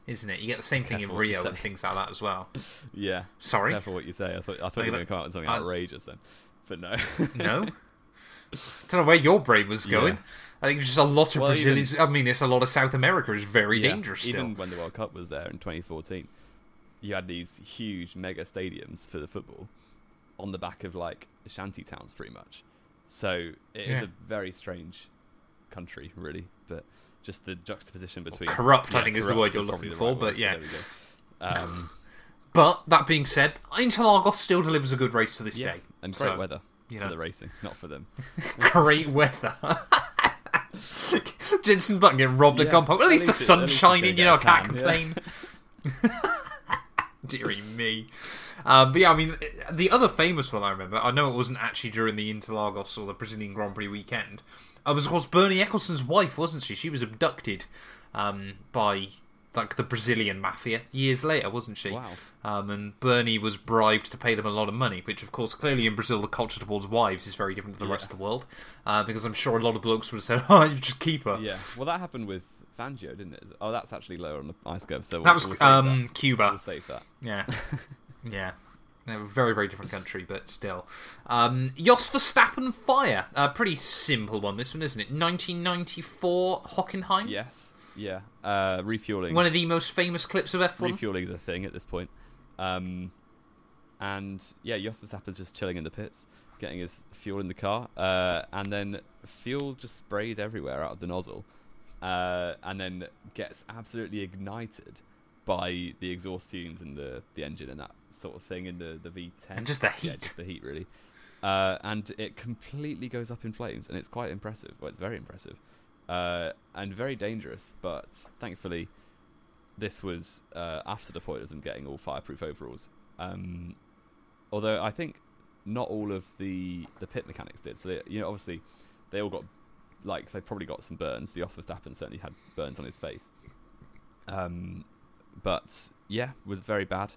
isn't it? You get the same thing in Careful Rio and things like that as well. Yeah, Sorry? careful what you say. I thought I thought you were going to come out with something I- outrageous then, but no. No? I don't know where your brain was going. Yeah. I think just a lot of Well, Brazil even- is. I mean, it's a lot of South America is very Yeah, dangerous still. Even when the World Cup was there in 2014, you had these huge mega stadiums for the football on the back of like shanty towns, pretty much. So it is Yeah. a very strange country, really. But just the juxtaposition between corrupt, I think, is the word you're looking the right for, but word, yeah. Um, But that being said, Interlagos still delivers a good race to this yeah, day. and great So, weather you for the racing, not for them. Great weather. Jenson Button getting robbed at Yeah, gunpoint. Well, at at least the least it- at sun's shining, you know, I can't complain. Deary me. Um, but yeah, I mean, the other famous one I remember, I know it wasn't actually during the Interlagos or the Brazilian Grand Prix weekend, uh, was of course Bernie Ecclestone's wife, wasn't she? She was abducted um, by like the Brazilian mafia years later, wasn't she? Wow. Um, and Bernie was bribed to pay them a lot of money, which, of course, clearly in Brazil, the culture towards wives is very different to the Yeah. rest of the world. Uh, because I'm sure a lot of blokes would have said, "Oh, you just keep her." Yeah, well, that happened with Fangio, didn't it? Oh, that's actually lower on the iceberg. So we'll, that was we'll um, that. Cuba. We'll save that. Yeah, yeah. They're a very, very different country, but still. Um, Jos Verstappen Fire. A pretty simple one, this one, isn't it? 1994 Hockenheim. Yes. Yeah. Uh, refueling. One of the most famous clips of F1. refueling is a thing at this point. Um, and yeah, Jos Verstappen's just chilling in the pits, getting his fuel in the car, uh, and then fuel just sprays everywhere out of the nozzle, uh, and then gets absolutely ignited by the exhaust fumes and the, the engine and that sort of thing in the, the V10. And just the Yeah, heat. just the heat, really. Uh, and it completely goes up in flames, and it's quite impressive. Well, it's very impressive. Uh, and very dangerous, but thankfully, this was uh, after the point of them getting all fireproof overalls. Um, although I think not all of the, the pit mechanics did. So, they, you know, obviously, they all got, like, they probably got some burns. The Verstappen certainly had burns on his face. Um, but yeah, was very bad.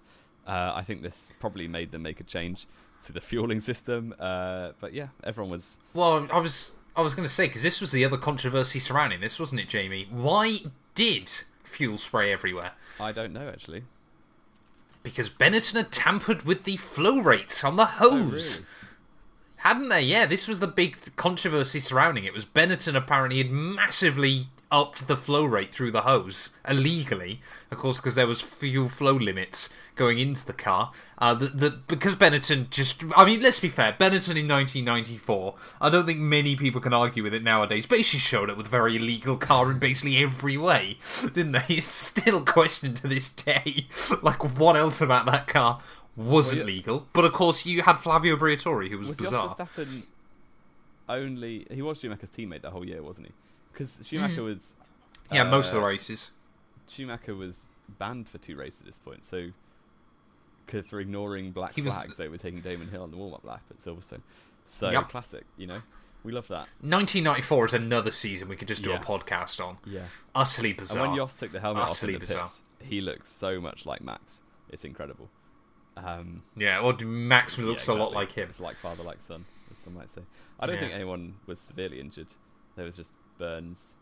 Uh, I think this probably made them make a change to the fueling system. Uh, but yeah, everyone was. Well, I was I was going to say because this was the other controversy surrounding this, wasn't it, Jamie? Why did fuel spray everywhere? I don't know actually. Because Benetton had tampered with the flow rates on the hose. Oh, really? Hadn't they? Yeah, this was the big controversy surrounding it. Was Benetton apparently had massively upped the flow rate through the hose illegally, of course, because there was fuel flow limits going into the car. Uh, the, the because Benetton just, I mean, let's be fair, Benetton in 1994, I don't think many people can argue with it nowadays. but Basically, showed up with a very illegal car in basically every way, didn't they? It's still questioned to this day, like what else about that car wasn't Well, yeah. legal. But of course, you had Flavio Briatore, who was, Was bizarre. Verstappen only? He was Schumacher's teammate that whole year, wasn't he? Because Schumacher was. yeah, most of uh, the races. Schumacher was banned for two races at this point, so for ignoring black He was- flags, overtaking Damon Hill on the warm-up lap at Silverstone. So Yep. classic, you know. We love that. 1994 is another season we could just do Yeah. a podcast on. Yeah. Utterly bizarre. And when Jos took the helmet off in the bizarre. pits, he looks so much like Max. It's incredible. Um, Yeah, or Max looks yeah, a lot like him. It's like father, like son, as some might say. I don't Yeah. think anyone was severely injured. There was just burns.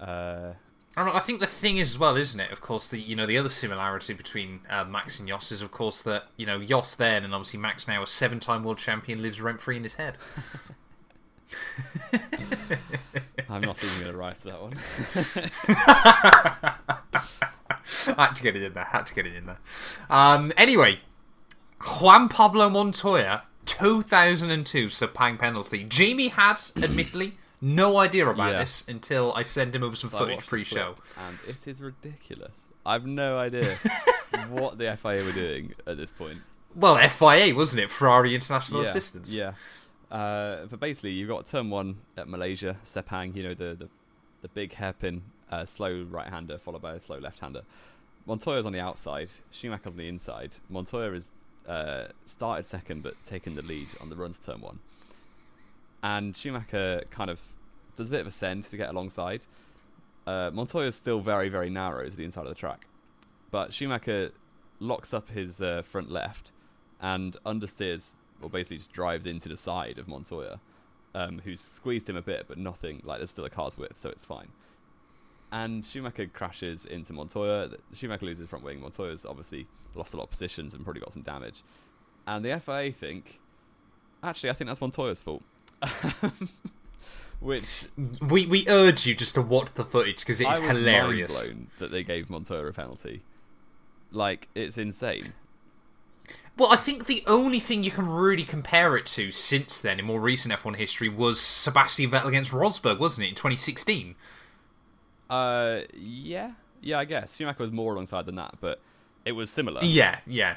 Uh, I, mean, I think the thing is as well, isn't it? Of course, the you know the other similarity between uh, Max and Jos is, of course, that you know Jos then and obviously Max now, a seven-time world champion, lives rent free in his head. I'm not even going to rise to that one. I had to get it in there. Had to get it in there. Um, anyway, Juan Pablo Montoya, 2002 Sepang penalty. Jamie had, admittedly, no idea about Yeah. this until I sent him over some So footage pre-show. and it is ridiculous. I've no idea what the FIA were doing at this point. Well, FIA wasn't it? Ferrari International yeah, Assistance. Yeah. Uh, but basically, you've got turn one at Malaysia, Sepang, you know, the, the, the big hairpin, uh, slow right hander followed by a slow left hander. Montoya's on the outside, Schumacher's on the inside. Montoya has uh, started second but taken the lead on the run to turn one. And Schumacher kind of does a bit of a send to get alongside. Uh, Montoya's still very, very narrow to the inside of the track. But Schumacher locks up his uh, front left and understeers, or basically just drives into the side of Montoya, um, who's squeezed him a bit, but nothing, like there's still a car's width, so it's fine. And Schumacher crashes into Montoya. Schumacher loses front wing. Montoya's obviously lost a lot of positions and probably got some damage. And the FIA think, actually, I think that's Montoya's fault. Which We we urge you just to watch the footage because it is I was hilarious. mind blown that they gave Montoya a penalty. Like it's insane. Well, I think the only thing you can really compare it to since then, in more recent F1 history, was Sebastian Vettel against Rosberg, wasn't it, in 2016? Uh, yeah, yeah, I guess Schumacher was more alongside than that, but it was similar. Yeah, yeah.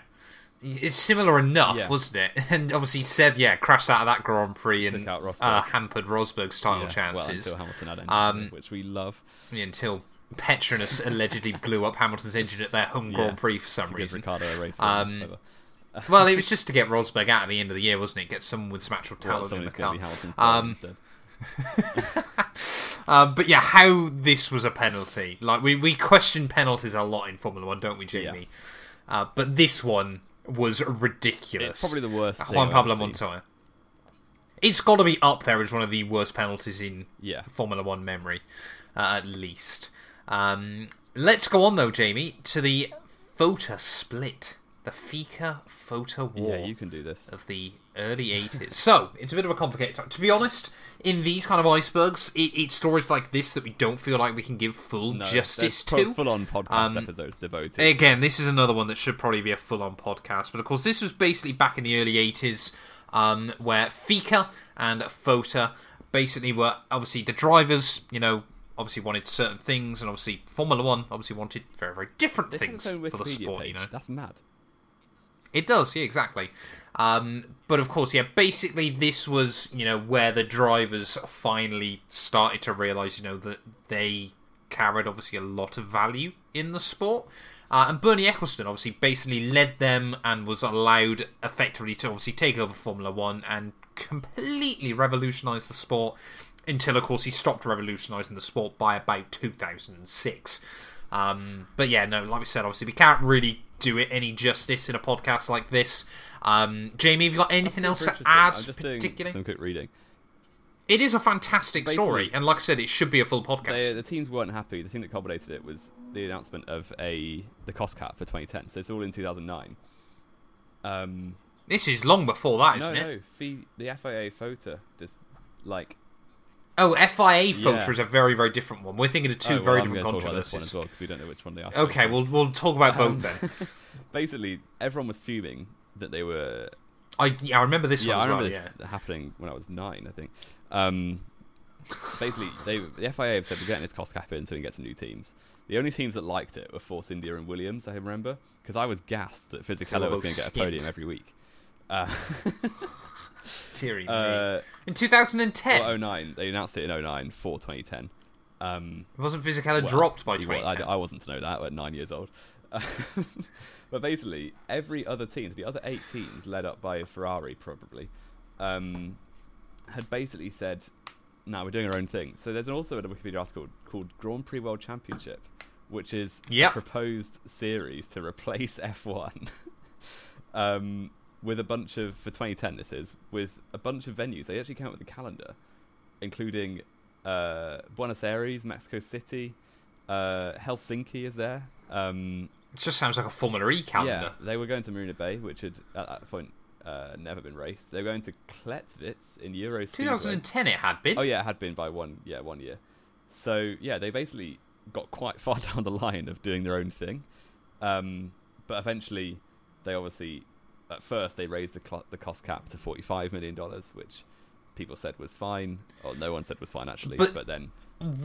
It's similar enough, Yeah. wasn't it? And obviously, Seb, yeah, crashed out of that Grand Prix and Took out Rosberg. uh, hampered Rosberg's title Yeah, chances Well, until Hamilton had engine, Um, which we love. until Petronas allegedly blew up Hamilton's engine at their home Yeah, Grand Prix for some reason. Ricardo a race. Um, well, it was just to get Rosberg out at the end of the year, wasn't it? Get someone with some actual well, talent in the car. Um, Um, but yeah, how this was a penalty. Like we, we question penalties a lot in Formula One, don't we, Jamie? Uh, but this one was ridiculous. It's probably the worst. Juan Pablo. Montoya. It's got to be up there as one of the worst penalties in Yeah. Formula One memory, uh, at least. Um, let's go on though, Jamie, to the photo split, the FISA FOCA war Yeah, you can do this. of the early 80s. so, it's a bit of a complicated time. To be honest, in these kind of icebergs, it, it's stories like this that we don't feel like we can give full No, justice to. Full on podcast Um, episodes devoted. Again, this is another one that should probably be a full on podcast. But of course, this was basically back in the early 80s um, where FISA and FOTA basically were obviously the drivers, you know, obviously wanted certain things, and obviously Formula One obviously wanted very, very different This things for the sport, page. you know. That's mad. It does, yeah, exactly. Um, but of course, yeah, basically, this was you know where the drivers finally started to realize, you know, that they carried obviously a lot of value in the sport. Uh, and Bernie Ecclestone obviously basically led them and was allowed effectively to obviously take over Formula One and completely revolutionise the sport until, of course, he stopped revolutionising the sport by about 2006. Um, but yeah, no, like we said, obviously we can't really do it any justice in a podcast like this. Um, Jamie, have you got anything else to add? I'm just particularly, doing some quick reading. it is a fantastic Basically- story, and like I said, it should be a full podcast. They, the teams weren't happy. The thing that culminated it was the announcement of a the cost cap for 2010. So it's all in 2009. Um, This is long before that, no, isn't it? no, the FIA FOTA just like Oh, FIA FOTA Yeah. is a very, very different one. We're thinking of two oh, well, very I'm different gonna talk about this one controversies. as well because we don't know which one they are. Okay, we'll we'll talk about both then. basically everyone was fuming that they were I yeah, I remember this yeah, one I remember well. this happening when I was nine, I think. Um, basically, they the FIA have said we're getting this cost cap in so we can get some new teams. The only teams that liked it were Force India and Williams. I remember because I was gassed that Fisichella was going to get a podium every week. Uh, Yeah. Teary uh, In 2010, well, 09, they announced it in 09 for 2010. Um, wasn't Fisichella well, dropped by he 2010? I, I wasn't to know that at nine years old. but basically, every other team, the other eight teams, led up by Ferrari probably, um, had basically said, "No, we're doing our own thing." So there's an also a Wikipedia article called Grand Prix World Championship, which is Yep. a proposed series to replace F1. um, with a bunch of for 2010, this is with a bunch of venues. They actually came up with a calendar, including uh, Buenos Aires, Mexico City, uh, Helsinki is there. Um, It just sounds like a Formula E calendar. yeah, they were going to Marina Bay, which had at that point uh, never been raced. They were going to Klettwitz in Euro 2010 it had been. Oh yeah, it had been by one yeah one year. So yeah, they basically got quite far down the line of doing their own thing, um, but eventually they obviously at first they raised the cl- the cost cap to forty five million dollars, which people said was fine, or no one said was fine actually. But- But, then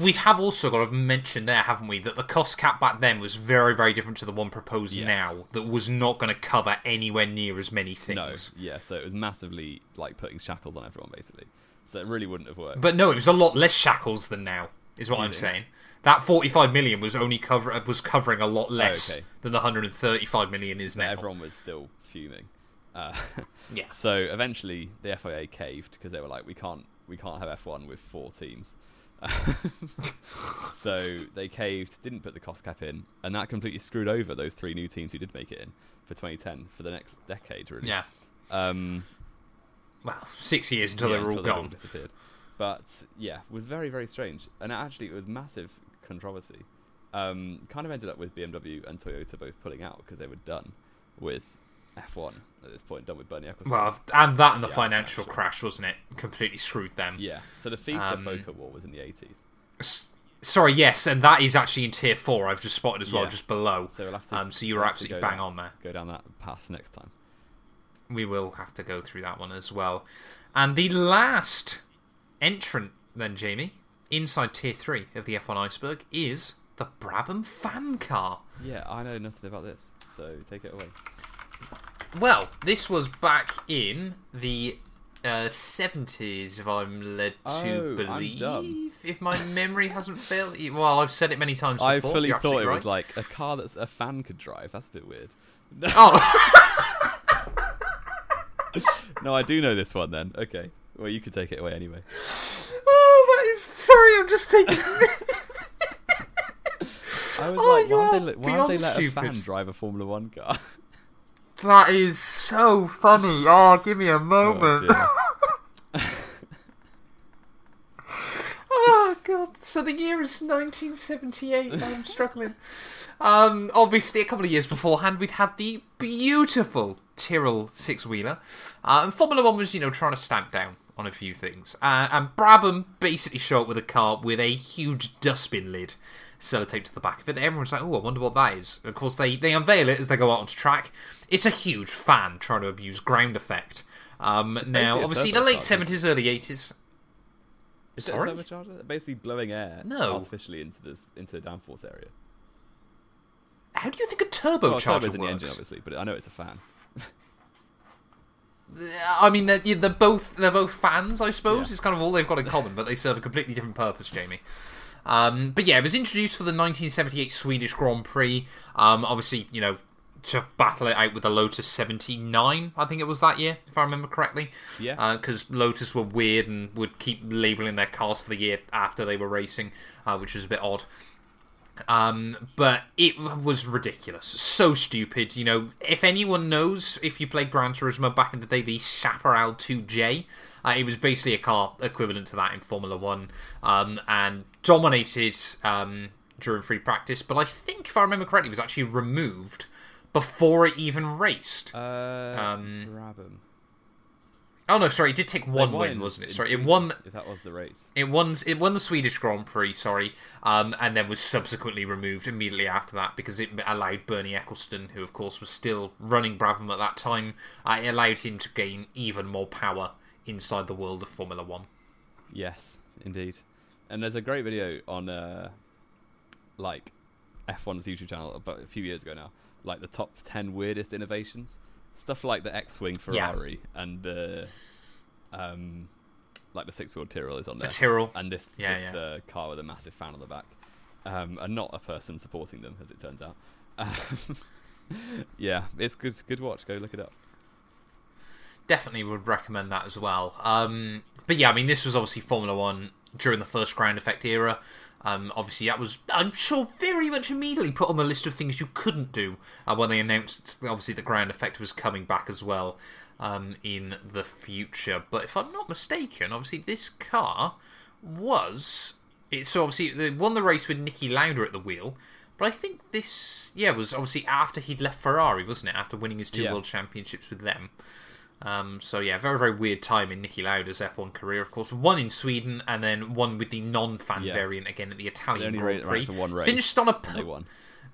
We have also got to mention there, haven't we, that the cost cap back then was very, very different to the one proposed Yes. now. That was not going to cover anywhere near as many things. no, yeah, so it was massively like putting shackles on everyone basically. So it really wouldn't have worked. But no, it was a lot less shackles than now. Is what you I'm saying. That 45 million was only cover was covering a lot less okay. than the 135 million is But now. everyone was still fuming. Uh, Yeah. So eventually, the FIA caved because they were like, "We can't, we can't have F1 with four teams." so they caved, didn't put the cost cap in, and that completely screwed over those three new teams who did make it in for 2010 for the next decade, really. Yeah. Um, Well, six years until yeah, they were all gone. disappeared. But yeah, it was very, very strange, and actually, it was massive controversy. Um, kind of ended up with BMW and Toyota both pulling out because they were done with F1 at this point, done with Bernie Ecclestone. Well, and that and the Yeah, financial financial. crash, wasn't it? Completely screwed them. Yeah, so the FISA Um, FOCA war was in the 80s. S- Sorry, yes, and that is actually in tier four. I've just spotted as well, Yeah. just below. So we'll have to. Um, so you were we'll absolutely bang down- on there. Go down that path next time. We will have to go through that one as well. And the last entrant, then, Jamie, inside tier three of the F1 iceberg is the Brabham fan car. Yeah, I know nothing about this, so take it away. Well, this was back in the uh, 70s, if I'm led Oh, to I'm believe. If my memory hasn't failed. Well, I've said it many times before. I fully You're thought it absolutely was like a car that a fan could drive. That's a bit weird. Oh, no, I do know this one then. Okay. Well, you could take it away anyway. oh, that is. Sorry, I'm just taking. I was Oh, like, why would they, why would they let a fan drive a Formula One car? That is so funny. Oh, give me a Oh, moment. dear. Oh god! So the year is 1978. I'm struggling. Um, obviously, a couple of years beforehand, we'd had the beautiful Tyrrell six wheeler, uh, and Formula One was, you know, trying to stamp down on a few things. Uh, and Brabham basically showed up with a car with a huge dustbin lid sellotaped to the back of it. Everyone's like, "Oh, I wonder what that is." Of course, they they unveil it as they go out onto track. It's a huge fan trying to abuse ground effect. Um, now, obviously, the late seventies, early eighties. Is it a turbocharger? Basically blowing air No. artificially into the into the downforce area. How do you think a Well, turbocharger turbo's in the engine, obviously, but I know it's a fan. I mean, they're, they're both they're both fans, I suppose. Yeah. It's kind of all they've got in common, but they serve a completely different purpose, Jamie. Um, but yeah, it was introduced for the 1978 Swedish Grand Prix. Um, obviously, you know, to battle it out with the Lotus 79, I think it was that year, if I remember correctly. Yeah. Because Lotus were weird and would keep labeling their cars for the year after they were racing, uh, which was a bit odd. Um, but it was ridiculous, so stupid. You know, if anyone knows, if you played Gran Turismo back in the day, the Chaparral 2J, uh, it was basically a car equivalent to that in Formula One, um, and dominated um, during free practice. But I think, if I remember correctly, it was actually removed before it even raced. Uh, Um, Brabham. Oh no, sorry, it did take one They win, wasn't it? Sorry, it won. If that was the race. It won. It won the Swedish Grand Prix. Sorry, um, and then was subsequently removed immediately after that because it allowed Bernie Ecclestone, who of course was still running Brabham at that time, uh, it allowed him to gain even more power inside the world of Formula One. Yes, indeed. And there's a great video on uh, like F1's YouTube channel about a few years ago now, like the top ten weirdest innovations, stuff like the X-wing Yeah. Ferrari and the um, like the six-wheel Tyrrell is on The there, Tyrrell. and this Yeah, this yeah. Uh, car with a massive fan on the back, um, and not a person supporting them, as it turns out. yeah, it's good. Good watch. Go look it up. definitely would recommend that as well. Um, but yeah, I mean, this was obviously Formula One during the first ground effect era. Um, obviously, that was, I'm sure, very much immediately put on the list of things you couldn't do uh, when they announced, obviously, the ground effect was coming back as well um, in the future. But if I'm not mistaken, obviously, this car was. It, so obviously, they won the race with Niki Lauda at the wheel. But I think this, yeah, was obviously after he'd left Ferrari, wasn't it? After winning his two Yeah. world championships with them. Um, so yeah, very very weird time in Niki Lauda's F1 career. Of course, one in Sweden and then one with the non-fan Yeah. variant again at the Italian only Grand Prix. for one race. Finished on a po-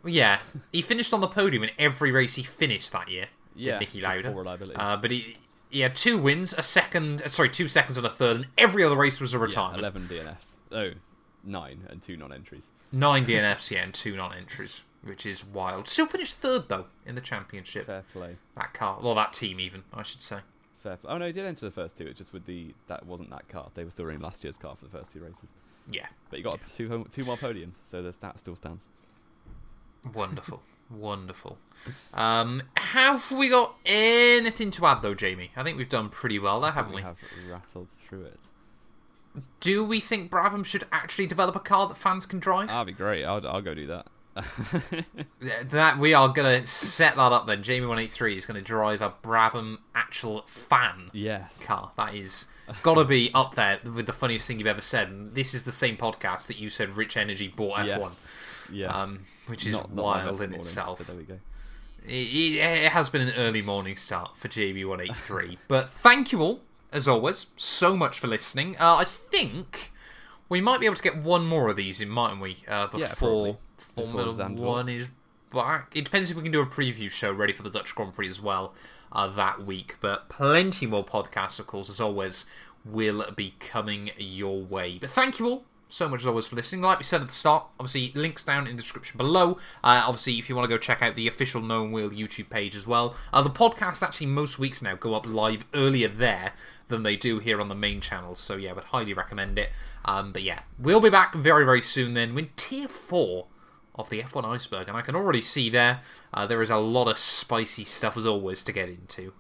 yeah, he finished on the podium in every race he finished that year. Yeah, Niki Lauda. Uh, but he he had two wins, a second, uh, sorry, two seconds and a third, and every other race was a Yeah, eleven DNFs. Oh, nine and two non-entries. Nine DNFs, yeah, and two non-entries, which is wild. Still finished third though in the championship. Fair play. That car, well, that team even, I should say. Fair play. Oh no, he did enter the first two. It's just with the that wasn't that car. They were still running last year's car for the first two races. Yeah, But you got two home, two more podiums, so the stat still stands. Wonderful, wonderful. Um, have we got anything to add though, Jamie? I think we've done pretty well there, haven't we? We have rattled through it. Do we think Brabham should actually develop a car that fans can drive? That'd be great. I'll I'll go do that. That we are gonna set that up then. Jamie one eight three is gonna drive a Brabham actual fan Yes. car. That is gotta be up there with the funniest thing you've ever said. And this is the same podcast that you said Rich Energy bought F1, Yes. Yeah. um, which is Not- not wild in morning, itself. There we go. It, it, it has been an early morning start for JB183. but thank you all, as always, so much for listening. Uh, I think we might be able to get one more of these in, mightn't we? Uh, Yeah, before probably. Formula Before. 1 is back. It depends if we can do a preview show ready for the Dutch Grand Prix as well uh, that week. But plenty more podcasts, of course, as always, will be coming your way. But thank you all so much as always for listening. Like we said at the start, obviously links down in the description below. Uh, obviously, if you want to go check out the official Known Wheel YouTube page as well. Uh, the podcasts actually most weeks now go up live earlier there than they do here on the main channel. So yeah, I would highly recommend it. Um, but yeah, we'll be back very very soon then with Tier Four of the F1 iceberg, and I can already see there uh, there is a lot of spicy stuff as always to get into.